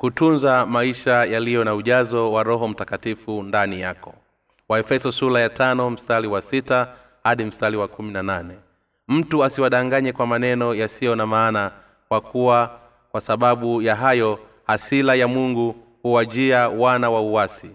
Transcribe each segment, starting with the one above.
kutunza maisha yaliyo na ujazo wa roho mtakatifu ndani yako. Waefeso sura ya tano mstari wa sita hadi mstari wa kumi na nane. Mtu asiwadanganye kwa maneno yasiyo na maana kwa kuwa kwa sababu ya hayo hasila ya mungu huwajia wana wa uwasi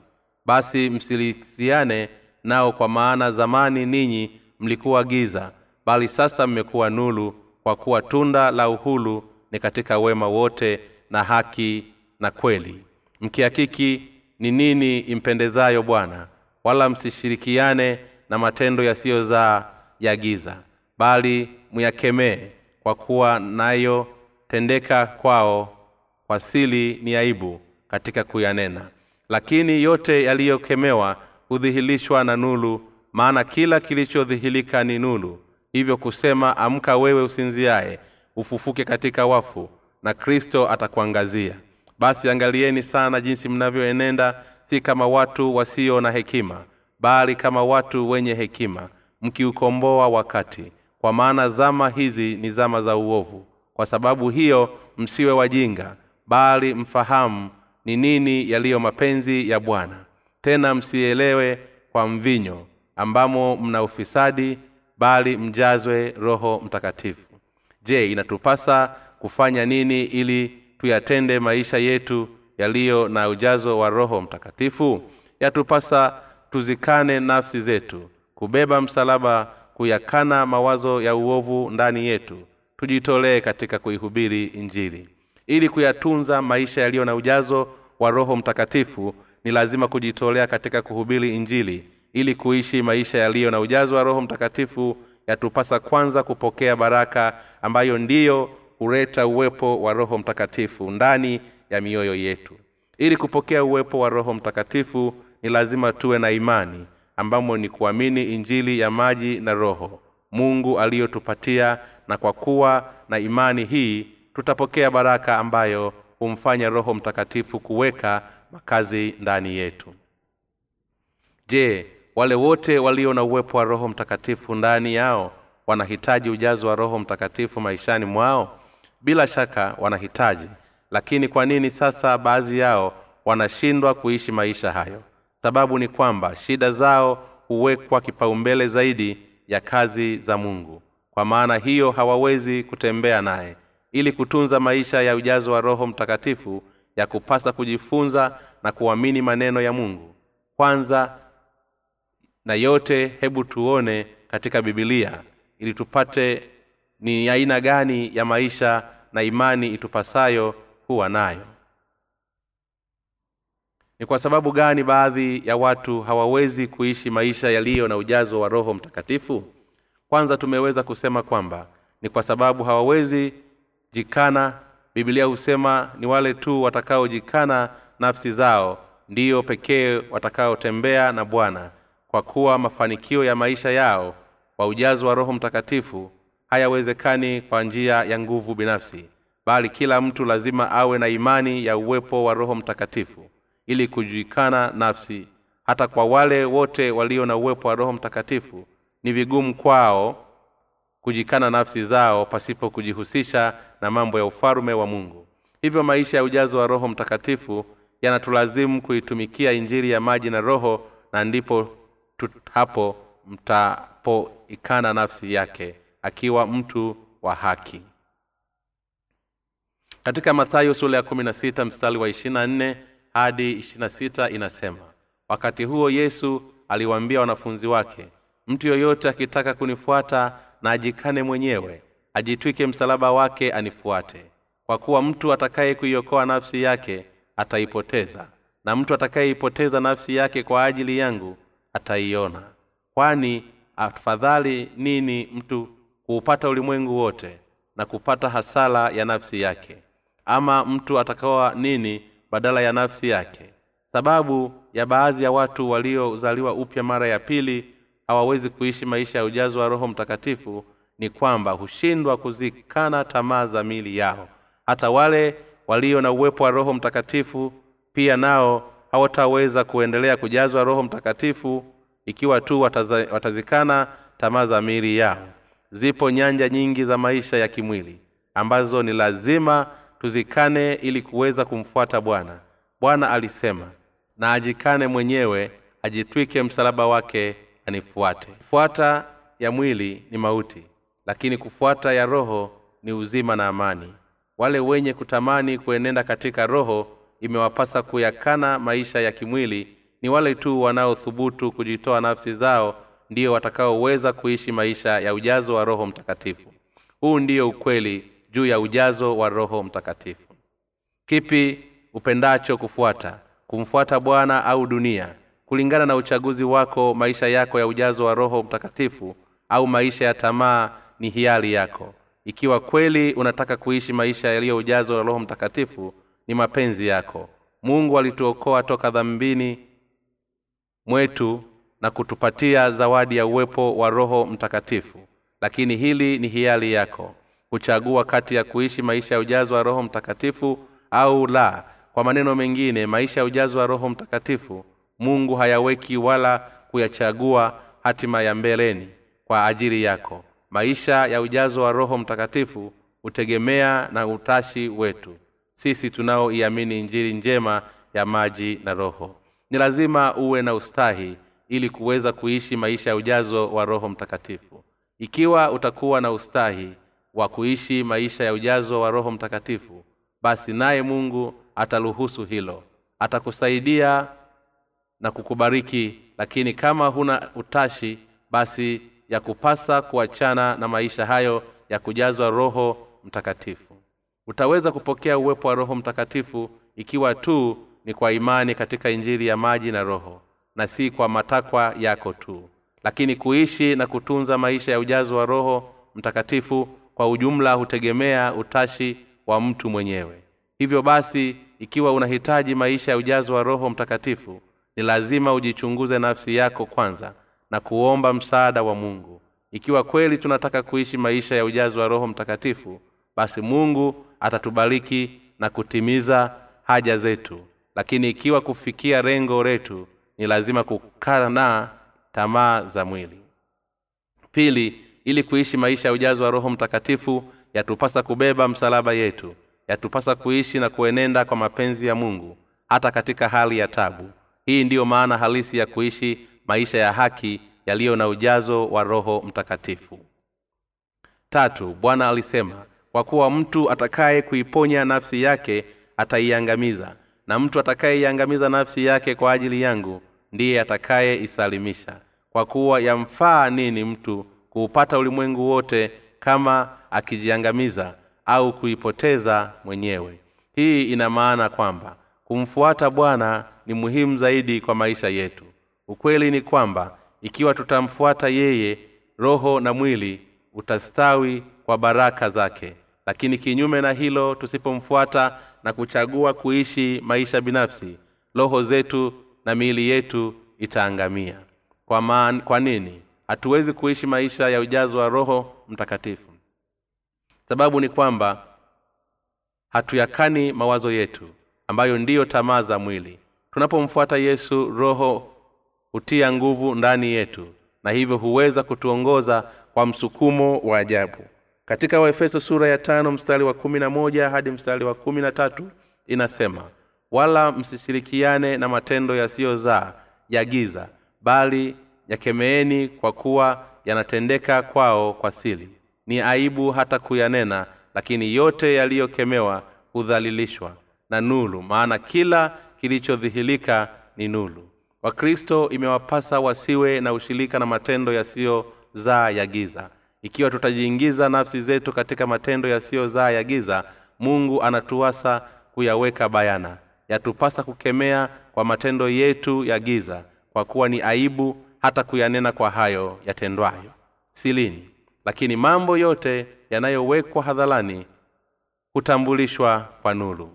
basi msilisiane nao kwa maana zamani ninyi mlikuwa giza bali sasa mmekuwa nulu kwa kuwa tunda la uhulu ni katika wema wote na haki na kweli. Mkihakiki ni nini impendezayo bwana? Wala msishirikiane na matendo yasiyozaa ya giza bali myakemee kwa kuwa nayo tendeka kwao kwa sili ni aibu katika kuyanena. Lakini yote yaliyokemewa hudhihilishwa na nulu maana kila kilichodhihilika ni nulu hivyo kusema amka wewe usinziaye ufufuke katika wafu na kristo atakuangazia basi angalieni sana jinsi mnavyoenenda si kama watu wasio na hekima bali kama watu wenye hekima mkiukomboa wakati. Kwa maana zama hizi ni zama za uovu. Kwa sababu hiyo msiwe wajinga bali mfahamu ni nini yaliyo mapenzi ya bwana. Tena msielewe kwa mvinyo ambamo mna ufisadi bali mjazwe roho mtakatifu. Je inatupasa kufanya nini ili tuyatende maisha yetu yaliyo na ujazo wa roho mtakatifu? Yatupasa tuzikane nafsi zetu kubeba msalaba kuyakana mawazo ya uovu ndani yetu. Tujitolee katika kuihubiri injili. Ili kuyatunza maisha yaliyo na ujazo wa roho mtakatifu ni lazima kujitolea katika kuhubiri injili. Ili kuishi maisha yaliyo na ujazo wa roho mtakatifu yatupasa kwanza kupokea baraka ambayo ndiyo huleta uwepo wa roho mtakatifu ndani ya mioyo yetu. Ili kupokea uwepo wa roho mtakatifu ni lazima tuwe na imani ambamo ni kuamini injili ya maji na roho mungu aliyotupatia na kwa kuwa na imani hii tutapokea baraka ambayo humfanya roho mtakatifu kuweka makazi ndani yetu. Je wale wote walio na uwepo wa roho mtakatifu ndani yao wanahitaji ujazo wa roho mtakatifu maishani mwao bila shaka wanahitaji lakini kwa nini sasa baadhi yao wanashindwa kuishi maisha hayo? Sababu ni kwamba shida zao huwekwa kipaumbele zaidi ya kazi za mungu. Kwa maana hiyo hawawezi kutembea naye ili kutunza maisha ya ujazo wa roho mtakatifu ya kupasa kujifunza na kuamini maneno ya mungu. Kwanza na yote hebu tuone katika bibilia ili tupate ni aina gani ya maisha na imani itupasayo kuwa nayo. Ni kwa sababu gani baadhi ya watu hawawezi kuishi maisha yaliyo na ujazo wa roho mtakatifu? Kwanza tumeweza kusema kwamba ni kwa sababu hawawezi jikana. Bibilia husema ni wale tu watakaojikana nafsi zao ndiyo pekee watakaotembea na bwana kwa kuwa mafanikio ya maisha yao kwa ujazo wa roho mtakatifu hayawezekani kwa njia ya nguvu binafsi bali kila mtu lazima awe na imani ya uwepo wa roho mtakatifu ili kujuikana nafsi. Hata kwa wale wote walio na uwepo wa roho mtakatifu ni vigumu kwao kujikana nafsi zao pasipo kujihusisha na mambo ya ufalume wa mungu. Hivyo maisha ya ujazo wa roho mtakatifu yanatulazimu kuitumikia injiri ya maji na roho na ndipo hapo mtapoikana nafsi yake akiwa mtu wa haki. Katika mathayo sura ya kumi na sita mstari wa ishirina nne hadi ishirina sita inasema wakati huo yesu aliwaambia wanafunzi wake mtu yoyote akitaka kunifuata na ajikane mwenyewe ajitwike msalaba wake anifuate. Kwa kuwa mtu atakaye kuiokoa nafsi yake ataipoteza na mtu atakayeipoteza nafsi yake kwa ajili yangu ataiona. Kwani afadhali nini mtu kuupata ulimwengu wote na kupata hasara ya nafsi yake. Ama mtu atakawa nini badala ya nafsi yake? Sababu ya baadhi ya watu waliozaliwa upya mara ya pili hawawezi kuishi maisha ya ujazo wa roho mtakatifu ni kwamba hushindwa kuzikana tamaa za mili yao. Hata wale walio na uwepo wa roho mtakatifu pia nao hawataweza kuendelea kujazwa roho mtakatifu ikiwa tu watazikana tamaa za mili yao zipo nyanja nyingi za maisha ya kimwili ambazo ni lazima tuzikane ili kuweza kumfuata bwana. Bwana alisema na ajikane mwenyewe ajitwike msalaba wake anifuate. Kufuata ya mwili ni mauti lakini kufuata ya roho ni uzima na amani. Wale wenye kutamani kuenenda katika roho imewapasa kuyakana maisha ya kimwili. Ni wale tu wanaothubutu kujitoa nafsi zao ndio watakaoweza kuishi maisha ya ujazo wa roho mtakatifu. Huu ndio ukweli juu ya ujazo wa roho mtakatifu. Kipi upendacho kufuata? Kumfuata bwana au dunia? Kulingana na uchaguzi wako maisha yako ya ujazo wa roho mtakatifu au maisha ya tamaa ni hiari yako. Ikiwa kweli unataka kuishi maisha yaliyo ujazo wa roho mtakatifu ni mapenzi yako. Mungu alituokoa toka dhambini mwetu na kutupatia zawadi ya uwepo wa roho mtakatifu. Lakini hili ni hiari yako kuchagua kati ya kuishi maisha ya ujazo wa roho mtakatifu au la. Kwa maneno mengine maisha ya ujazo wa roho mtakatifu mungu hayaweki wala kuyachagua hatima ya mbeleni kwa ajili yako. Maisha ya ujazo wa roho mtakatifu hutegemea na utashi wetu. Sisi tunaoiamini injili njema ya maji na roho. Ni lazima uwe na ustahi ili kuweza kuishi maisha ya ujazo wa roho mtakatifu. Ikiwa utakuwa na ustahi wa kuishi maisha ya ujazo wa roho mtakatifu basi naye mungu ataruhusu hilo. Atakusaidia na kukubariki lakini kama huna utashi basi ya kupasa kuachana na maisha hayo ya kujazwa roho mtakatifu. Utaweza kupokea uwepo wa roho mtakatifu ikiwa tu ni kwa imani katika injili ya maji na roho na si kwa matakwa yako tu lakini kuishi na kutunza maisha ya ujazo wa roho mtakatifu kwa ujumla hutegemea utashi wa mtu mwenyewe. Hivyo basi ikiwa unahitaji maisha ya ujazo wa roho mtakatifu ni lazima ujichunguze nafsi yako kwanza na kuomba msaada wa mungu. Ikiwa kweli tunataka kuishi maisha ya ujazo wa roho mtakatifu basi mungu atatubariki na kutimiza haja zetu. Lakini ikiwa kufikia rengo letu ni lazima kukana tamaa za mwili. Pili ili kuishi maisha ya ujazo wa roho mtakatifu yatupasa kubeba msalaba yetu. Yatupasa kuishi na kuenenda kwa mapenzi ya mungu hata katika hali ya tabu. Hii ndiyo maana halisi ya kuishi maisha ya haki yaliyo na ujazo wa roho mtakatifu. Tatu bwana alisema kwa kuwa mtu atakaye kuiponya nafsi yake ataiangamiza na mtu atakayeiangamiza nafsi yake kwa ajili yangu ndiye atakayeisalimisha kwa kuwa yamfaa nini mtu kuupata ulimwengu wote kama akijiangamiza au kuipoteza mwenyewe? Hii ina maana kwamba kumfuata bwana ni muhimu zaidi kwa maisha yetu. Ukweli ni kwamba ikiwa tutamfuata yeye roho na mwili utastawi kwa baraka zake lakini kinyume na hilo tusipomfuata na kuchagua kuishi maisha binafsi roho zetu na miili yetu itaangamia. Kwa, man, kwa nini? Hatuwezi kuishi maisha ya ujazo wa roho mtakatifu. Sababu ni kwamba hatuyakani mawazo yetu ambayo ndiyo tamaa za mwili. Tunapomfuata yesu roho hutia nguvu ndani yetu na hivyo huweza kutuongoza kwa msukumo wa ajabu katika waefeso sura ya tano mstari wa kumi na moja hadi mstari wa kumi na tatu inasema wala msishirikiane na matendo yasiyozaa ya giza bali yakemeeni kwa kuwa yanatendeka kwao kwa sili ni aibu hata kuyanena lakini yote yaliyokemewa hudhalilishwa na nulu maana kila kilichodhihirika ni nulu wakristo imewapasa wasiwe na ushirika na matendo yasiyozaa ya giza ikiwa tutajiingiza nafsi zetu katika matendo yasiyozaa ya giza mungu anatuwasa kuyaweka bayana. Yatupasa kukemea kwa matendo yetu ya giza kwa kuwa ni aibu hata kuyanena kwa hayo yatendwayo. Silini. Lakini mambo yote yanayowekwa hadharani hutambulishwa kwa nuru.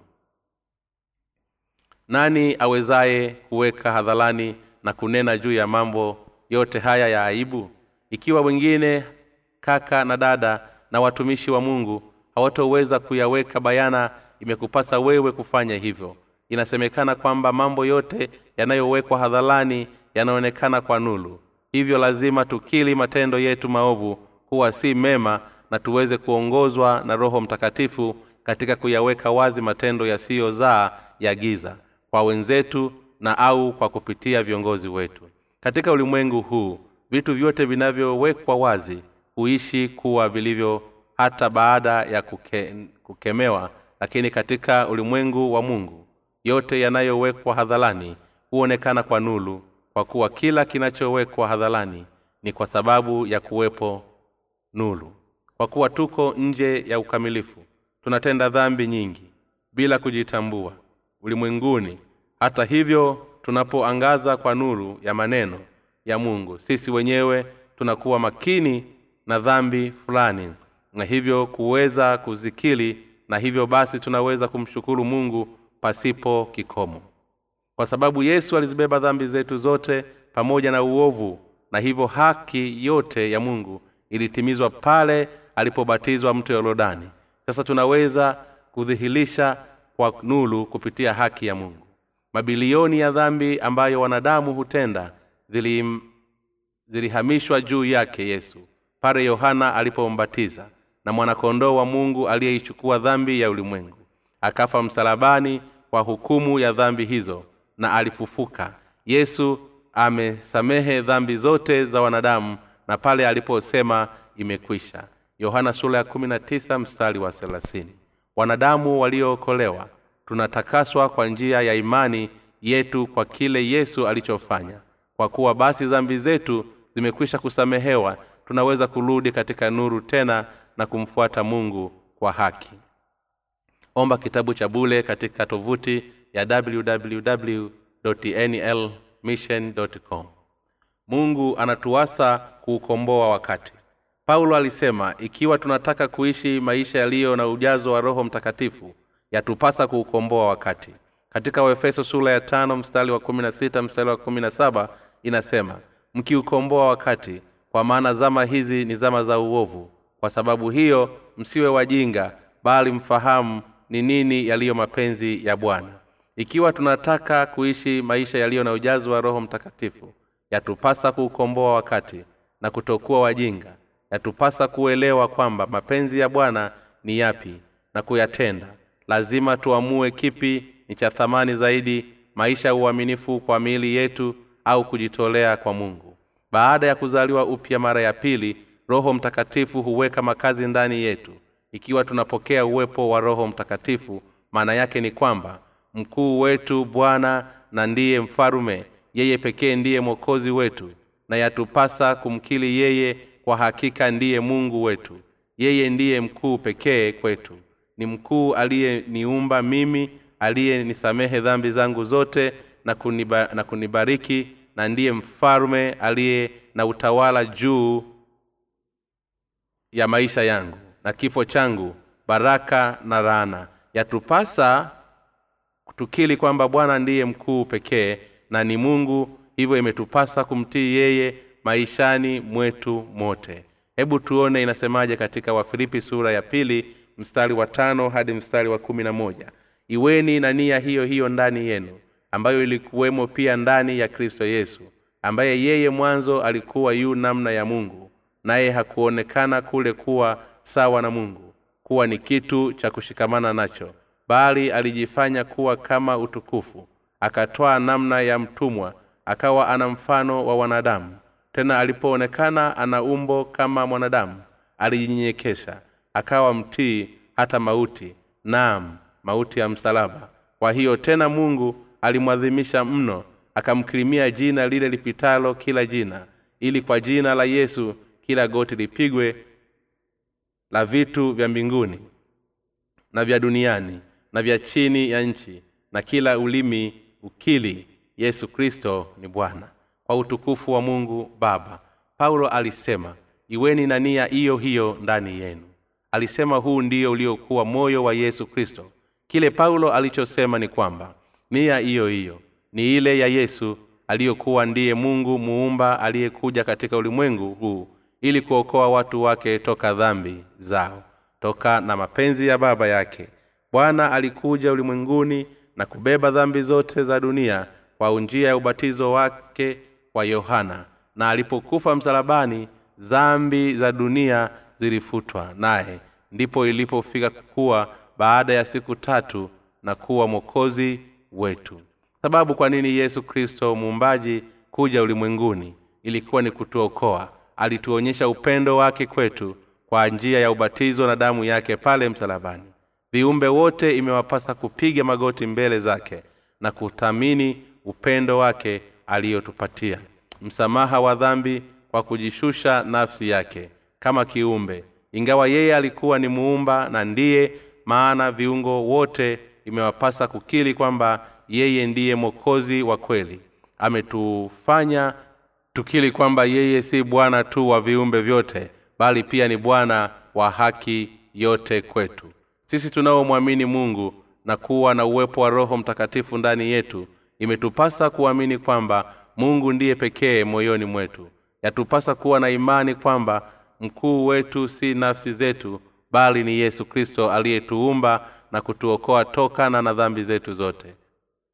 Nani awezaye kuweka hadharani na kunena juu ya mambo yote haya ya aibu? Ikiwa wengine kaka na dada na watumishi wa mungu hawatoweza kuyaweka bayana imekupasa wewe kufanya hivyo. Inasemekana kwamba mambo yote yanayowekwa hadharani yanaonekana kwa nulu hivyo lazima tukili matendo yetu maovu kuwa si mema na tuweze kuongozwa na roho mtakatifu katika kuyaweka wazi matendo yasiyozaa ya giza kwa wenzetu na au kwa kupitia viongozi wetu. Katika ulimwengu huu vitu vyote vinavyowekwa wazi huishi kuwa vilivyo hata baada ya kuke, kukemewa lakini katika ulimwengu wa mungu yote yanayowekwa hadharani huonekana kwa nulu kwa kuwa kila kinachowekwa hadharani ni kwa sababu ya kuwepo nulu kwa kuwa tuko nje ya ukamilifu tunatenda dhambi nyingi bila kujitambua ulimwenguni. Hata hivyo tunapoangaza kwa nuru ya maneno ya mungu sisi wenyewe tunakuwa makini na dhambi fulani. Na hivyo kuweza kuzikili na hivyo basi tunaweza kumshukuru mungu pasipo kikomo. Kwa sababu yesu alizibeba dhambi zetu zote pamoja na uovu na hivyo haki yote ya mungu ilitimizwa pale alipobatizwa mto yorodani. Sasa tunaweza kudhihirisha kwa nulu kupitia haki ya mungu. Mabilioni ya dhambi ambayo wanadamu hutenda zilihamishwa juu yake yesu pale yohana alipombatiza na mwanakondoo wa mungu aliyeichukua dhambi ya ulimwengu. Akafa msalabani kwa hukumu ya dhambi hizo na alifufuka. Yesu amesamehe dhambi zote za wanadamu na pale aliposema imekwisha. Yohana sura ya 19 mstari wa 30 wanadamu waliookolewa tunatakaswa kwa njia ya imani yetu kwa kile yesu alichofanya. Kwa kuwa basi dhambi zetu zimekwisha kusamehewa tunaweza kurudi katika nuru tena na kumfuata mungu kwa haki. Omba kitabu cha bule katika tovuti ya www mungu anatuwasa kuukomboa wakati. Paulo alisema ikiwa tunataka kuishi maisha yaliyo na ujazo wa roho mtakatifu yatupasa kuukomboa wakati. Katika waefeso sura ya tano mstari wa kumi na sita mstari wa kumi na saba inasema mkiukomboa wakati kwa maana zama hizi ni zama za uovu. Kwa sababu hiyo msiwe wajinga bali mfahamu ni nini yaliyo mapenzi ya bwana. Ikiwa tunataka kuishi maisha yaliyo na ujazo wa roho mtakatifu yatupasa kuukomboa wakati na kutokuwa wajinga. Yatupasa kuelewa kwamba mapenzi ya bwana ni yapi na kuyatenda. Lazima tuamue kipi ni cha thamani zaidi maisha ya uaminifu kwa miili yetu au kujitolea kwa mungu baada ya kuzaliwa upya mara ya pili roho mtakatifu huweka makazi ndani yetu. Ikiwa tunapokea uwepo wa roho mtakatifu maana yake ni kwamba mkuu wetu bwana na ndiye mfalume yeye pekee ndiye mwokozi wetu na yatupasa kumkili yeye kwa hakika ndiye mungu wetu. Yeye ndiye mkuu pekee kwetu. Ni mkuu aliyeniumba mimi aliyenisamehe dhambi zangu zote na, kuniba, na kunibariki na ndiye mfalume aliye na utawala juu ya maisha yangu na kifo changu baraka na rana yatupasa tukili kwamba bwana ndiye mkuu pekee na ni mungu hivyo imetupasa kumtii yeye maishani mwetu mote. Hebu tuone inasemaje katika wafilipi sura ya pili mstari wa tano hadi mstari wa kumi na moja. Iweni na nia hiyo hiyo ndani yenu ambayo ilikuwemo pia ndani ya kristo yesu ambaye yeye mwanzo alikuwa yu namna ya mungu naye hakuonekana kule kuwa sawa na mungu kuwa ni kitu cha kushikamana nacho bali alijifanya kuwa kama utukufu akatwaa namna ya mtumwa akawa ana mfano wa wanadamu. Tena alipoonekana ana umbo kama mwanadamu alijinyenyekesha akawa mtii hata mauti naam mauti ya msalaba. Kwa hiyo tena mungu alimwadhimisha mno akamkirimia jina lile lipitalo kila jina ili kwa jina la yesu kila goti lipigwe la vitu vya mbinguni na vya duniani na vya chini ya nchi na kila ulimi ukili yesu kristo ni bwana. Kwa utukufu wa mungu baba paulo alisema iweni na nia hiyo hiyo ndani yenu. Alisema huu ndio uliokuwa moyo wa yesu kristo. Kile paulo alichosema ni kwamba nia hiyo hiyo ni ile ya yesu aliyokuwa ndiye mungu muumba aliyekuja katika ulimwengu huu ili kuokoa watu wake toka dhambi zao toka na mapenzi ya baba yake. Bwana alikuja ulimwenguni na kubeba dhambi zote za dunia kwa njia ya ubatizo wake wa yohana na alipokufa msalabani dhambi za dunia zilifutwa naye. Ndipo ilipofika kuwa baada ya siku tatu na kuwa mwokozi wetu. Sababu kwa nini yesu kristo muumbaji kuja ulimwenguni? Ilikuwa ni kutuokoa. Alituonyesha upendo wake kwetu kwa njia ya ubatizo na damu yake pale msalabani. Viumbe wote imewapasa kupiga magoti mbele zake na kuthamini upendo wake aliyotupatia. Msamaha wa dhambi kwa kujishusha nafsi yake kama kiumbe. Ingawa yeye alikuwa ni muumba na ndiye maana viungo wote imewapasa kukiri kwamba yeye ndiye mwokozi wa kweli. Ametufanya tukiri kwamba yeye si bwana tu wa viumbe vyote bali pia ni bwana wa haki yote kwetu. Sisi tunaomwamini mungu na kuwa na uwepo wa roho mtakatifu ndani yetu imetupasa kuamini kwamba mungu ndiye pekee moyoni mwetu. Yatupasa kuwa na imani kwamba mkuu wetu si nafsi zetu bali ni yesu kristo aliyetuumba na kutuokoa tokana na dhambi zetu zote.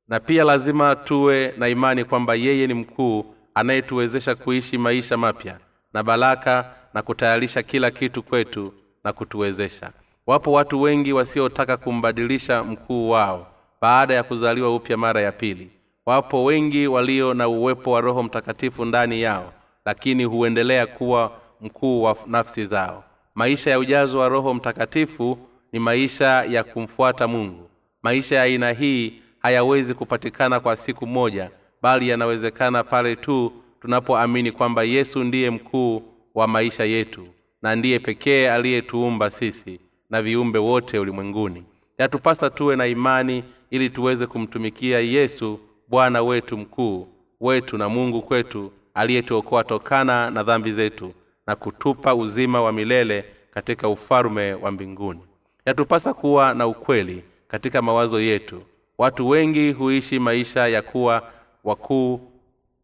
Na pia lazima tuwe na imani kwamba yeye ni mkuu anayetuwezesha kuishi maisha mapya na baraka na kutayarisha kila kitu kwetu na kutuwezesha. Wapo watu wengi wasiotaka kumbadilisha mkuu wao baada ya kuzaliwa upya mara ya pili. Wapo wengi walio na uwepo wa roho mtakatifu ndani yao lakini huendelea kuwa mkuu wa nafsi zao. Maisha ya ujazo wa roho mtakatifu ni maisha ya kumfuata mungu. Maisha ya aina hii hayawezi kupatikana kwa siku moja bali yanawezekana pale tu tunapoamini kwamba yesu ndiye mkuu wa maisha yetu na ndiye pekee aliyetuumba sisi na viumbe wote ulimwenguni. Yatupasa tuwe na imani ili tuweze kumtumikia yesu bwana wetu mkuu wetu na mungu kwetu aliyetuokoa tokana na dhambi zetu na kutupa uzima wa milele katika ufalume wa mbinguni yatupasa kuwa na ukweli katika mawazo yetu. Watu wengi huishi maisha ya kuwa wakuu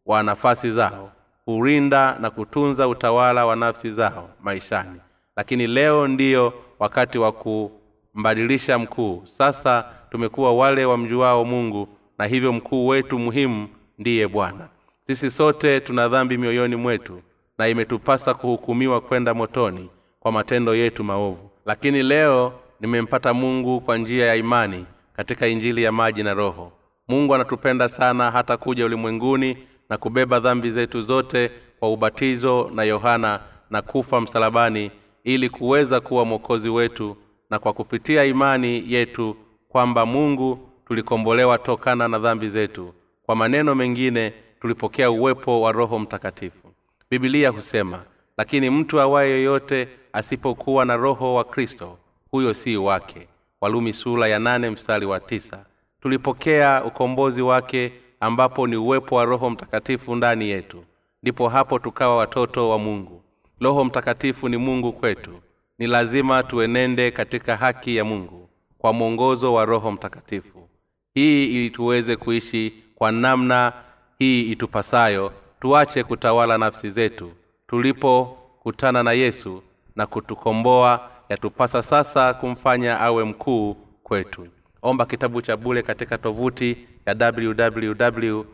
wa nafasi zao hurinda na kutunza utawala wa nafsi zao maishani. Lakini leo ndiyo wakati wa kumbadilisha mkuu. Sasa tumekuwa wale wamjuao mungu na hivyo mkuu wetu muhimu ndiye bwana. Sisi sote tuna dhambi mioyoni mwetu na imetupasa kuhukumiwa kwenda motoni kwa matendo yetu maovu. Lakini leo nimempata mungu kwa njia ya imani katika injili ya maji na roho. Mungu anatupenda sana hata kuja ulimwenguni na kubeba dhambi zetu zote kwa ubatizo na yohana na kufa msalabani ili kuweza kuwa mwokozi wetu na kwa kupitia imani yetu kwamba mungu tulikombolewa tokana na dhambi zetu. Kwa maneno mengine tulipokea uwepo wa roho mtakatifu. Bibilia husema lakini mtu awaye yoyote asipokuwa na roho wa kristo huyo si wake. Walumi sura ya nane mstari wa tisa. Tulipokea ukombozi wake ambapo ni uwepo wa roho mtakatifu ndani yetu. Ndipo hapo tukawa watoto wa mungu. Roho mtakatifu ni mungu kwetu. Ni lazima tuenende katika haki ya mungu kwa mwongozo wa roho mtakatifu. Hii ili tuweze kuishi kwa namna hii itupasayo tuache kutawala nafsi zetu. Tulipokutana na yesu na kutukomboa yatupasa sasa kumfanya awe mkuu kwetu. Omba kitabu cha bule katika tovuti ya www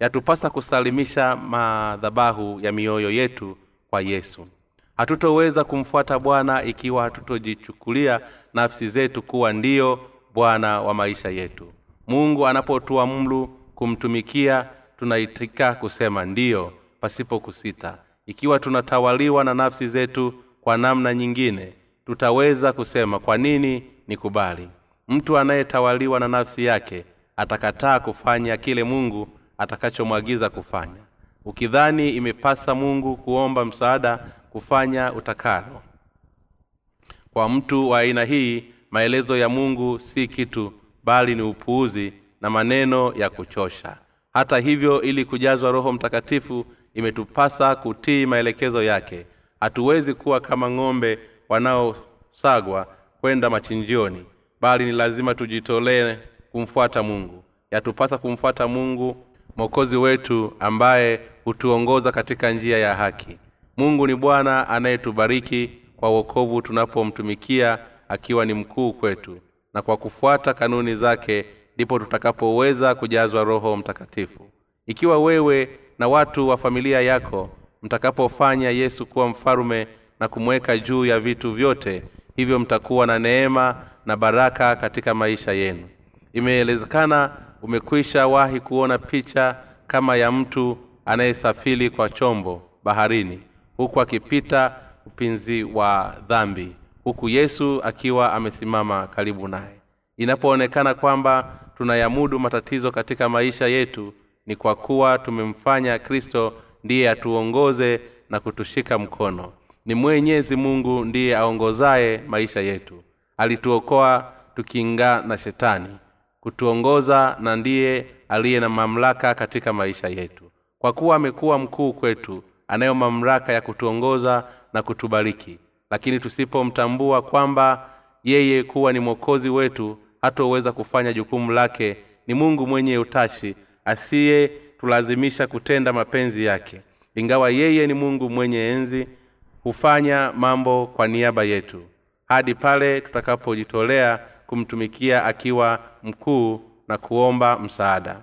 yatupasa kusalimisha madhabahu ya mioyo yetu kwa yesu. Hatutoweza kumfuata bwana ikiwa hatutojichukulia nafsi zetu kuwa ndiyo bwana wa maisha yetu. Mungu anapotua mlu kumtumikia tunaitika kusema ndiyo pasipo kusita ikiwa tunatawaliwa na nafsi zetu kwa namna nyingine tutaweza kusema kwa nini nikubali. Mtu anayetawaliwa na nafsi yake atakataa kufanya kile mungu atakachomwagiza kufanya. Ukidhani imepasa mungu kuomba msaada kufanya utakalo. Kwa mtu wa aina hii maelezo ya mungu si kitu bali ni upuuzi na maneno ya kuchosha. Hata hivyo ili kujazwa roho mtakatifu imetupasa kutii maelekezo yake. Hatuwezi kuwa kama ng'ombe wanaosagwa kwenda machinjioni bali ni lazima tujitolee kumfuata mungu. Yatupasa kumfuata mungu mwokozi wetu ambaye hutuongoza katika njia ya haki. Mungu ni bwana anayetubariki kwa uokovu tunapomtumikia akiwa ni mkuu kwetu na kwa kufuata kanuni zake ndipo tutakapoweza kujazwa roho mtakatifu. Ikiwa wewe na watu wa familia yako mtakapofanya yesu kuwa mfalume na kumweka juu ya vitu vyote hivyo mtakuwa na neema na baraka katika maisha yenu. Imeelezekana umekwisha wahi kuona picha kama ya mtu anayesafiri kwa chombo baharini huku akipita upinzi wa dhambi huku yesu akiwa amesimama karibu naye. Inapoonekana kwamba tunayamudu matatizo katika maisha yetu ni kwa kuwa tumemfanya kristo ndiye atuongoze na kutushika mkono. Ni mwenyezi mungu ndiye aongozaye maisha yetu. Alituokoa tukiingaa na shetani kutuongoza na ndiye aliye na mamlaka katika maisha yetu. Kwa kuwa amekuwa mkuu kwetu anayo mamlaka ya kutuongoza na kutubariki. Lakini tusipomtambua kwamba yeye kuwa ni mwokozi wetu hatoweza kufanya jukumu lake. Ni mungu mwenye utashi asiyetulazimisha kutenda mapenzi yake. Ingawa yeye ni mungu mwenye enzi hufanya mambo kwa niaba yetu. Hadi pale tutakapojitolea kumtumikia akiwa mkuu na kuomba msaada.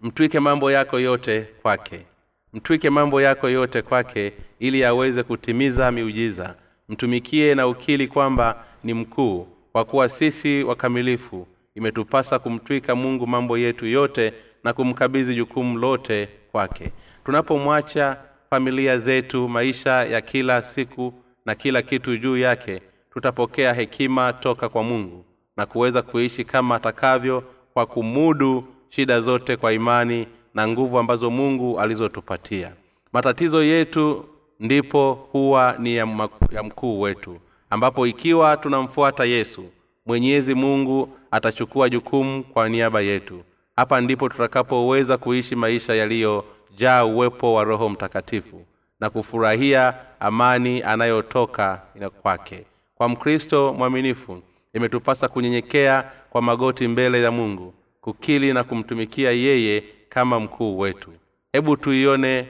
Mtwike mambo yako yote kwake. Mtwike mambo yako yote kwake ili aweze kutimiza miujiza. Mtumikie na ukili kwamba ni mkuu kwa kuwa sisi wakamilifu imetupasa kumtwika mungu mambo yetu yote na kumkabidhi jukumu lote kwake. Tunapomwacha familia zetu maisha ya kila siku na kila kitu juu yake tutapokea hekima toka kwa mungu na kuweza kuishi kama atakavyo kwa kumudu shida zote kwa imani na nguvu ambazo mungu alizotupatia. Matatizo yetu ndipo huwa ni ya, maku, ya mkuu wetu ambapo ikiwa tunamfuata yesu mwenyezi mungu atachukua jukumu kwa niaba yetu. Hapa ndipo tutakapoweza kuishi maisha yaliyojaa uwepo wa roho mtakatifu na kufurahia amani anayotoka kwake. Kwa mkristo mwaminifu imetupasa kunyenyekea kwa magoti mbele ya mungu kukili na kumtumikia yeye kama mkuu wetu. Hebu tuione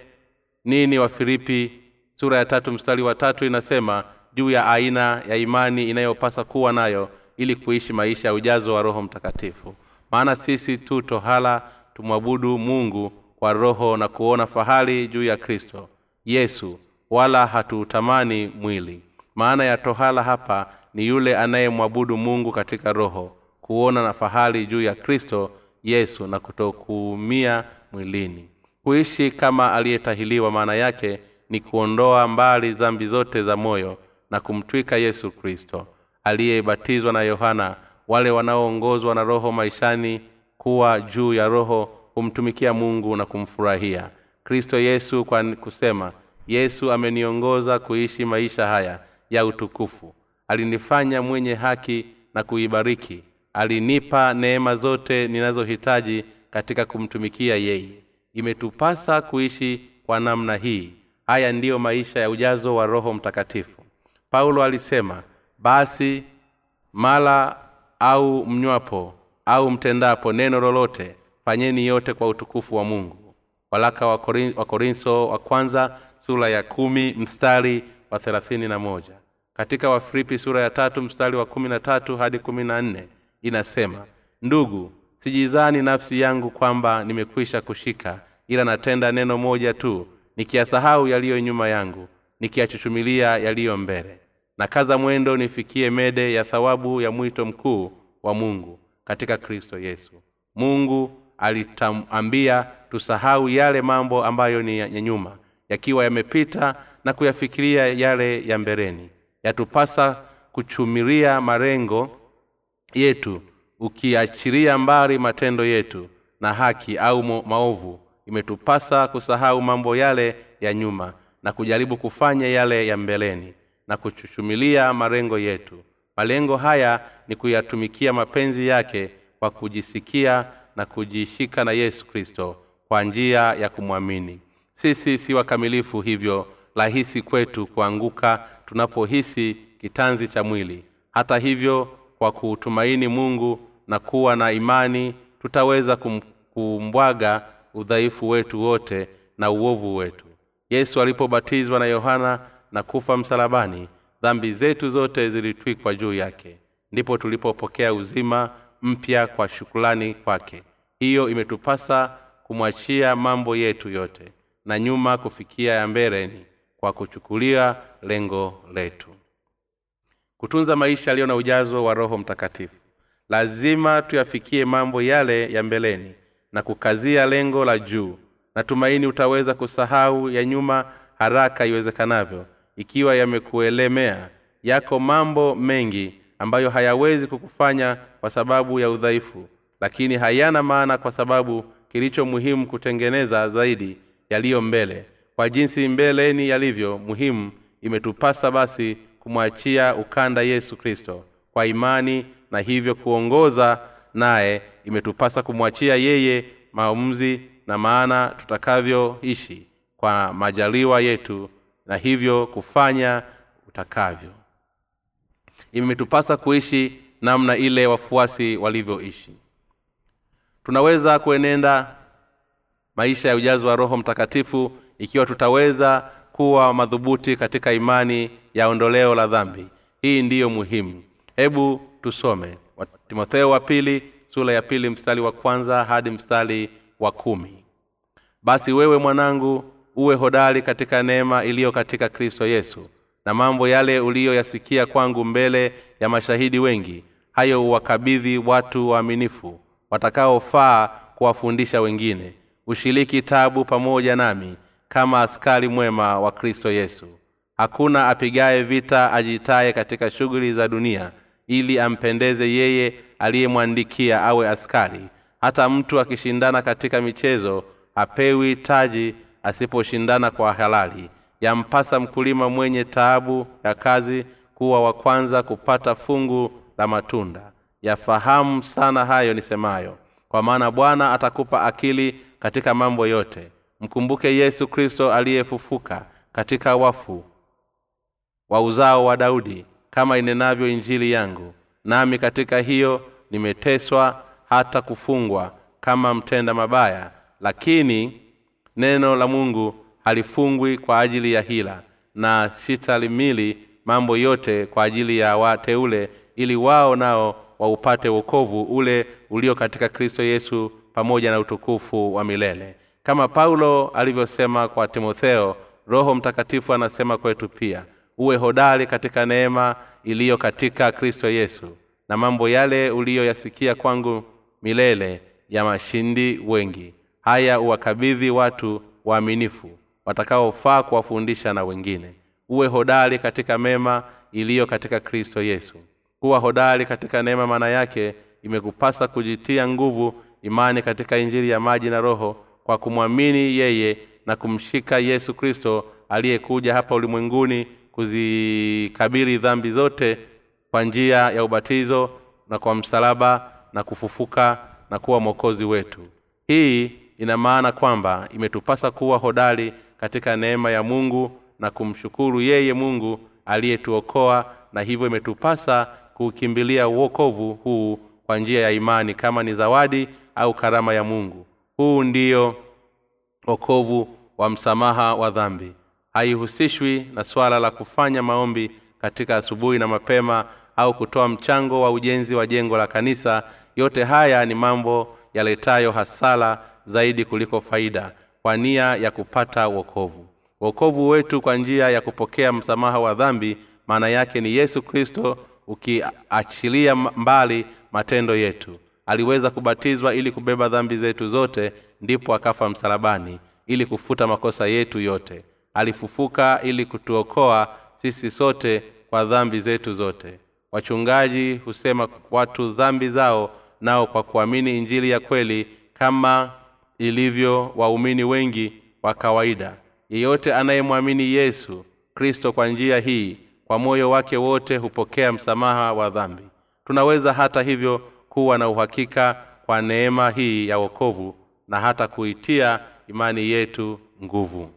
nini wafilipi sura ya tatu mstari wa tatu inasema juu ya aina ya imani inayopasa kuwa nayo ili kuishi maisha ya ujazo wa roho mtakatifu. Maana sisi tu tohala tumwabudu mungu kwa roho na kuona fahari juu ya kristo yesu wala hatuutamani mwili. Maana ya tohala hapa ni yule anayemwabudu mungu katika roho kuona na fahari juu ya kristo yesu na kutokuumia mwilini. Kuishi kama aliyetahiliwa maana yake ni kuondoa mbali zambi zote za moyo na kumtwika yesu kristo aliyebatizwa na yohana. Wale wanaoongozwa na roho maishani kuwa juu ya roho humtumikia mungu na kumfurahia. Kristo yesu kwa kusema yesu ameniongoza kuishi maisha haya ya utukufu. Alinifanya mwenye haki na kuibariki. Alinipa neema zote ninazohitaji katika kumtumikia yeye. Imetupasa kuishi kwa namna hii. Haya ndiyo maisha ya ujazo wa roho mtakatifu. Paulo alisema basi mala au mnywapo au mtendapo neno lolote fanyeni yote kwa utukufu wa mungu. Walaka wa, Korin, korinso wa kwanza sura ya kumi mstari wa thelathini na moja. Katika wafilipi sura ya tatu mstari wa kumi na tatu hadi kumi na nne inasema ndugu sijizani nafsi yangu kwamba nimekwisha kushika ila natenda neno moja tu nikiyasahau yaliyo nyuma yangu nikiyachuchumilia yaliyo mbele na kaza mwendo nifikie mede ya thawabu ya mwito mkuu wa mungu katika kristo yesu. Mungu alitaambia tusahau yale mambo ambayo ni ya nyuma yakiwa yamepita na kuyafikiria yale ya mbeleni. Yatupasa kuchumilia marengo yetu ukiachilia mbali matendo yetu na haki au maovu. Imetupasa kusahau mambo yale ya nyuma na kujaribu kufanya yale ya mbeleni na kuchuchumilia malengo yetu. Malengo haya ni kuyatumikia mapenzi yake kwa kujisikia na kujishika na yesu kristo kwa njia ya kumwamini. Sisi si wakamilifu hivyo rahisi kwetu kuanguka tunapohisi kitanzi cha mwili. Hata hivyo kwa kuutumaini mungu na kuwa na imani tutaweza kum, kumbwaga udhaifu wetu wote na uovu wetu. Yesu alipobatizwa na yohana na kufa msalabani dhambi zetu zote zilitwikwa juu yake. Ndipo tulipopokea uzima mpya kwa shukulani kwake. Hiyo imetupasa kumwachia mambo yetu yote na nyuma kufikia ya mbeleni kwa kuchukulia lengo letu. Kutunza maisha yaliyo na ujazo wa roho mtakatifu. Lazima tuyafikie mambo yale ya mbeleni na kukazia lengo la juu. Natumaini utaweza kusahau ya nyuma haraka iwezekanavyo ikiwa yamekuelemea. Yako mambo mengi ambayo hayawezi kukufanya kwa sababu ya udhaifu lakini hayana maana kwa sababu kilicho muhimu kutengeneza zaidi yaliyo mbele. Kwa jinsi mbeleni yalivyo muhimu imetupasa basi kumwachia ukanda yesu kristo. Kwa imani na hivyo kuongoza naye imetupasa kumwachia yeye maamuzi na maana tutakavyoishi kwa majaliwa yetu na hivyo kufanya utakavyo. Imetupasa kuishi namna ile wafuasi walivyoishi. Tunaweza kuenenda maisha ya ujazi wa roho mtakatifu ikiwa tutaweza kuwa madhubuti katika imani ya ondoleo la dhambi. Hii ndiyo muhimu. Hebu tusome timotheo wa pili sura ya pili mstari wa kwanza hadi mstari wa kumi. Basi wewe mwanangu uwe hodari katika neema iliyo katika kristo yesu. Na mambo yale uliyoyasikia kwangu mbele ya mashahidi wengi hayo uwakabidhi watu waaminifu watakaofaa kuwafundisha wengine. Ushiriki tabu pamoja nami kama askari mwema wa kristo yesu. Hakuna apigaye vita ajitaye katika shughuli za dunia ili ampendeze yeye aliyemwandikia awe askari. Hata mtu akishindana katika michezo hapewi taji asiposhindana kwa halali. Yampasa mkulima mwenye taabu ya kazi kuwa wa kwanza kupata fungu la matunda. Yafahamu sana hayo nisemayo kwa maana bwana atakupa akili katika mambo yote. Mkumbuke yesu kristo aliyefufuka katika wafu wa uzao wa daudi kama inenavyo injili yangu. Nami katika hiyo nimeteswa hata kufungwa kama mtenda mabaya lakini neno la mungu halifungwi kwa ajili ya hila na sitalimili mambo yote kwa ajili ya wateule ili wao nao waupate wokovu ule ulio katika kristo yesu pamoja na utukufu wa milele. Kama paulo alivyosema kwa timotheo roho mtakatifu anasema kwetu pia uwe hodari katika neema iliyo katika kristo yesu na mambo yale uliyoyasikia kwangu milele ya mashindi wengi haya uwakabidhi watu waaminifu watakaofaa kuwafundisha na wengine. Uwe hodari katika mema iliyo katika kristo yesu. Kuwa hodari katika neema maana yake imekupasa kujitia nguvu imani katika injili ya maji na roho kwa kumwamini yeye na kumshika yesu kristo aliyekuja hapa ulimwenguni kuzikabili dhambi zote kwa njia ya ubatizo na kwa msalaba na kufufuka na kuwa mwokozi wetu. Hii ina maana kwamba imetupasa kuwa hodari katika neema ya mungu na kumshukuru yeye mungu aliyetuokoa na hivyo imetupasa kuukimbilia uokovu huu kwa njia ya imani kama ni zawadi au karama ya mungu. Huu ndiyo okovu wa msamaha wa dhambi. Haihusishwi na swala la kufanya maombi katika asubuhi na mapema au kutoa mchango wa ujenzi wa jengo la kanisa. Yote haya ni mambo yaletayo hasara zaidi kuliko faida kwa nia ya kupata wokovu. Wokovu wetu kwa njia ya kupokea msamaha wa dhambi maana yake ni yesu kristo ukiachilia mbali matendo yetu. Aliweza kubatizwa ili kubeba dhambi zetu zote ndipo akafa msalabani ili kufuta makosa yetu yote. Alifufuka ili kutuokoa sisi sote kwa dhambi zetu zote. Wachungaji husema watu dhambi zao nao kwa kuamini injili ya kweli kama ilivyo waumini wengi wa kawaida. Yeyote anayemwamini yesu kristo kwa njia hii kwa moyo wake wote hupokea msamaha wa dhambi. Tunaweza hata hivyo kuwa na uhakika kwa neema hii ya wokovu na hata kuitia imani yetu nguvu.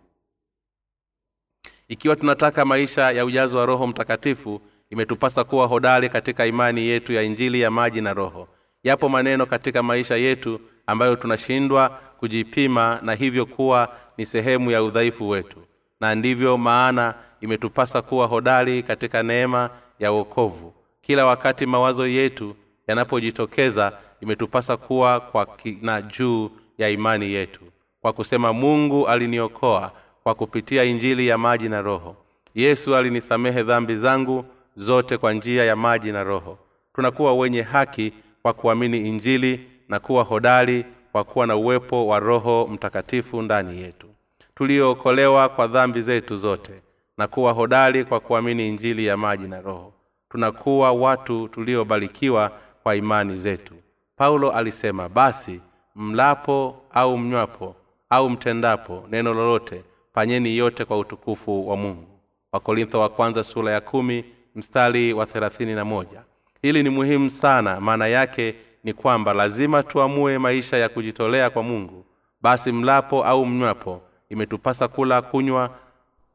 Ikiwa tunataka maisha ya ujazo wa roho mtakatifu imetupasa kuwa hodari katika imani yetu ya injili ya maji na roho yapo maneno katika maisha yetu ambayo tunashindwa kujipima na hivyo kuwa ni sehemu ya udhaifu wetu. Na ndivyo maana imetupasa kuwa hodari katika neema ya wokovu. Kila wakati mawazo yetu yanapojitokeza imetupasa kuwa kwa kina juu ya imani yetu. Kwa kusema mungu aliniokoa kwa kupitia injili ya maji na roho. Yesu alinisamehe dhambi zangu zote kwa njia ya maji na roho. Tunakuwa wenye haki kwa kuamini injili na kuwa hodari kwa kuwa na uwepo wa roho mtakatifu ndani yetu. Tuliookolewa kwa dhambi zetu zote na kuwa hodari kwa kuamini injili ya maji na roho. Tunakuwa watu tuliobarikiwa kwa imani zetu. Paulo alisema basi mlapo au mnywapo au mtendapo neno lolote fanyeni yote kwa utukufu wa mungu. Wakorintho wa kwanza sura ya kumi mstari wa thelathini na moja hili ni muhimu sana. Maana yake ni kwamba lazima tuamue maisha ya kujitolea kwa mungu. Basi mlapo au mnywapo imetupasa kula kunywa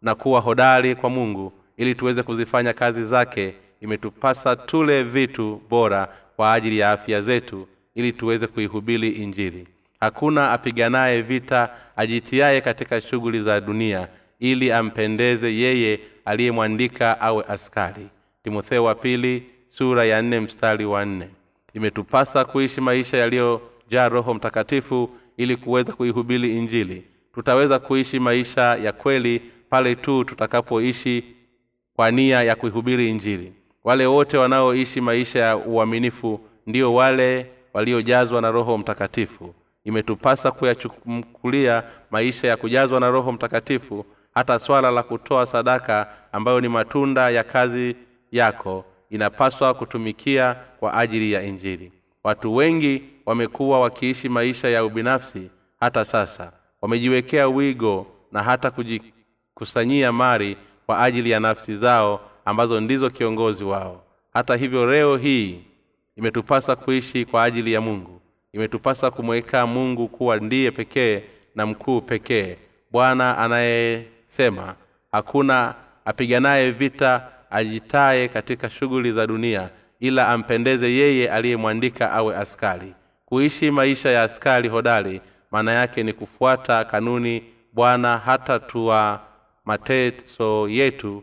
na kuwa hodari kwa mungu. Ili tuweze kuzifanya kazi zake imetupasa tule vitu bora kwa ajili ya afya zetu ili tuweze kuihubiri injili. Hakuna apiganaye vita ajitiaye katika shughuli za dunia ili ampendeze yeye aliyemwandika awe askari. Timotheo wa pili sura ya nne mstari wa nne. Imetupasa kuishi maisha yaliyojaa roho mtakatifu ili kuweza kuihubiri injili. Tutaweza kuishi maisha ya kweli pale tu tutakapoishi kwa nia ya kuihubiri injili. Wale wote wanaoishi maisha ya uaminifu ndio wale waliojazwa na roho mtakatifu. Imetupasa kuyachukulia maisha ya kujazwa na roho mtakatifu hata swala la kutoa sadaka ambayo ni matunda ya kazi yako inapaswa kutumikia kwa ajili ya injili. Watu wengi wamekuwa wakiishi maisha ya ubinafsi hata sasa. Wamejiwekea wigo na hata kujikusanyia mali kwa ajili ya nafsi zao ambazo ndizo kiongozi wao. Hata hivyo leo hii imetupasa kuishi kwa ajili ya mungu. Imetupasa kumweka mungu kuwa ndiye pekee na mkuu pekee. Bwana anayesema hakuna apiganaye vita ajitaye katika shughuli za dunia ila ampendeze yeye aliyemwandika awe askari. Kuishi maisha ya askari hodari maana yake ni kufuata kanuni bwana hata tuwa mateso yetu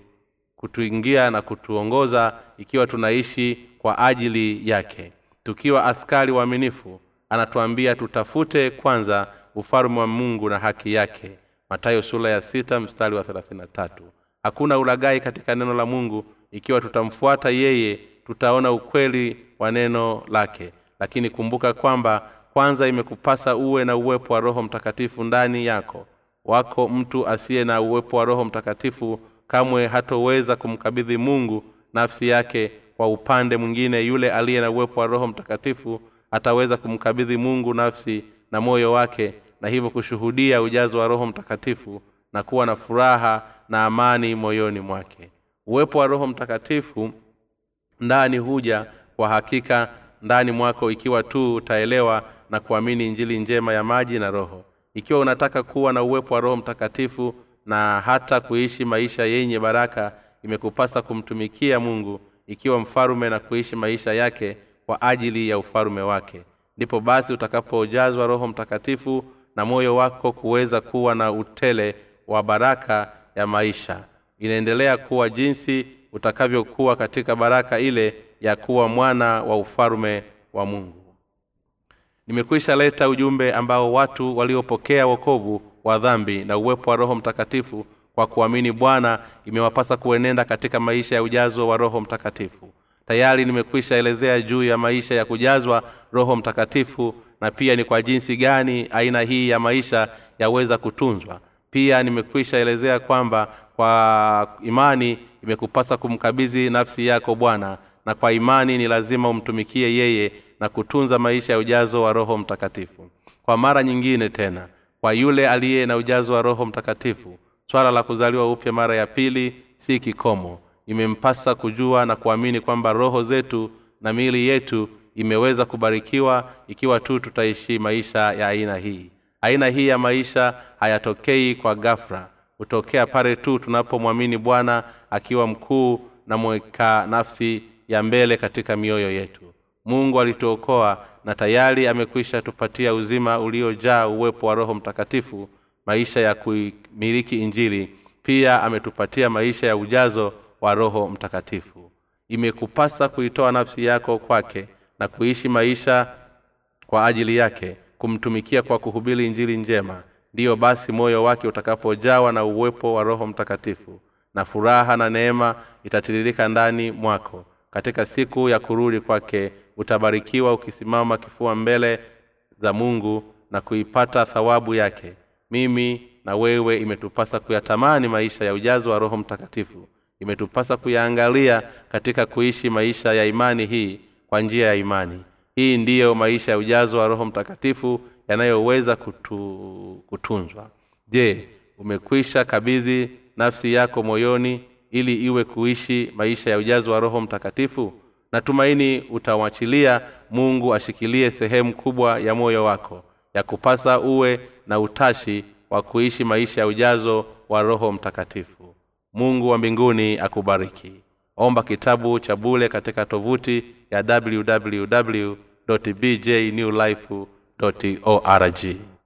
kutuingia na kutuongoza ikiwa tunaishi kwa ajili yake. Tukiwa askari waaminifu anatuambia tutafute kwanza ufalme wa mungu na haki yake. Matayo sura ya sita mstari wa thelathini na tatu hakuna ulagai katika neno la mungu. Ikiwa tutamfuata yeye tutaona ukweli wa neno lake. Lakini kumbuka kwamba kwanza imekupasa uwe na uwepo wa roho mtakatifu ndani yako. Wako mtu asiye na uwepo wa roho mtakatifu kamwe hatoweza kumkabidhi mungu nafsi yake kwa upande mwingine. Yule aliye na uwepo wa roho mtakatifu ataweza kumkabidhi mungu nafsi na moyo wake na hivyo kushuhudia ujazo wa roho mtakatifu na kuwa na furaha na amani moyoni mwake. Uwepo wa roho mtakatifu ndani huja kwa hakika ndani mwako ikiwa tu utaelewa na kuamini injili njema ya maji na roho. Ikiwa unataka kuwa na uwepo wa roho mtakatifu na hata kuishi maisha yenye baraka imekupasa kumtumikia mungu ikiwa mfalume na kuishi maisha yake kwa ajili ya ufalume wake. Ndipo basi utakapojazwa roho mtakatifu na moyo wako kuweza kuwa na utele wa baraka ya maisha. Inaendelea kuwa jinsi utakavyokuwa katika baraka ile ya kuwa mwana wa ufalume wa mungu. Nimekwisha leta ujumbe ambao watu waliopokea wokovu wa dhambi na uwepo wa roho mtakatifu kwa kuamini bwana imewapasa kuenenda katika maisha ya ujazo wa roho mtakatifu. Tayari nimekwisha elezea juu ya maisha ya kujazwa roho mtakatifu na pia ni kwa jinsi gani aina hii ya maisha yaweza kutunzwa pia nimekwisha elezea kwamba kwa imani imekupasa kumkabidhi nafsi yako bwana na kwa imani ni lazima umtumikie yeye na kutunza maisha ya ujazo wa roho mtakatifu. Kwa mara nyingine tena kwa yule aliye na ujazo wa roho mtakatifu swala la kuzaliwa upya mara ya pili si kikomo. Imempasa kujua na kuamini kwamba roho zetu na miili yetu imeweza kubarikiwa ikiwa tu tutaishi maisha ya aina hii aina hii ya maisha hayatokei kwa gafra hutokea pale tu tunapomwamini bwana akiwa mkuu na mweka nafsi ya mbele katika mioyo yetu. Mungu alituokoa na tayari amekwisha tupatia uzima uliojaa uwepo wa roho mtakatifu maisha ya kuimiliki injili. Pia ametupatia maisha ya ujazo wa roho mtakatifu. Imekupasa kuitoa nafsi yako kwake na kuishi maisha kwa ajili yake kumtumikia kwa kuhubiri injili njema ndiyo basi moyo wake utakapojawa na uwepo wa roho mtakatifu na furaha na neema itatiririka ndani mwako. Katika siku ya kurudi kwake utabarikiwa ukisimama kifua mbele za mungu na kuipata thawabu yake. Mimi na wewe imetupasa kuyatamani maisha ya ujazo wa roho mtakatifu. Imetupasa kuyaangalia katika kuishi maisha ya imani hii kwa njia ya imani hii ndiyo maisha ya ujazo wa roho mtakatifu yanayoweza kutu, kutunzwa. Je umekwisha kabidhi nafsi yako moyoni ili iwe kuishi maisha ya ujazo wa roho mtakatifu? Natumaini utamwachilia mungu ashikilie sehemu kubwa ya moyo wako ya kupasa uwe na utashi wa kuishi maisha ya ujazo wa roho mtakatifu. Mungu wa mbinguni akubariki. Omba kitabu cha bule katika tovuti ya www www.bjnewlife.org.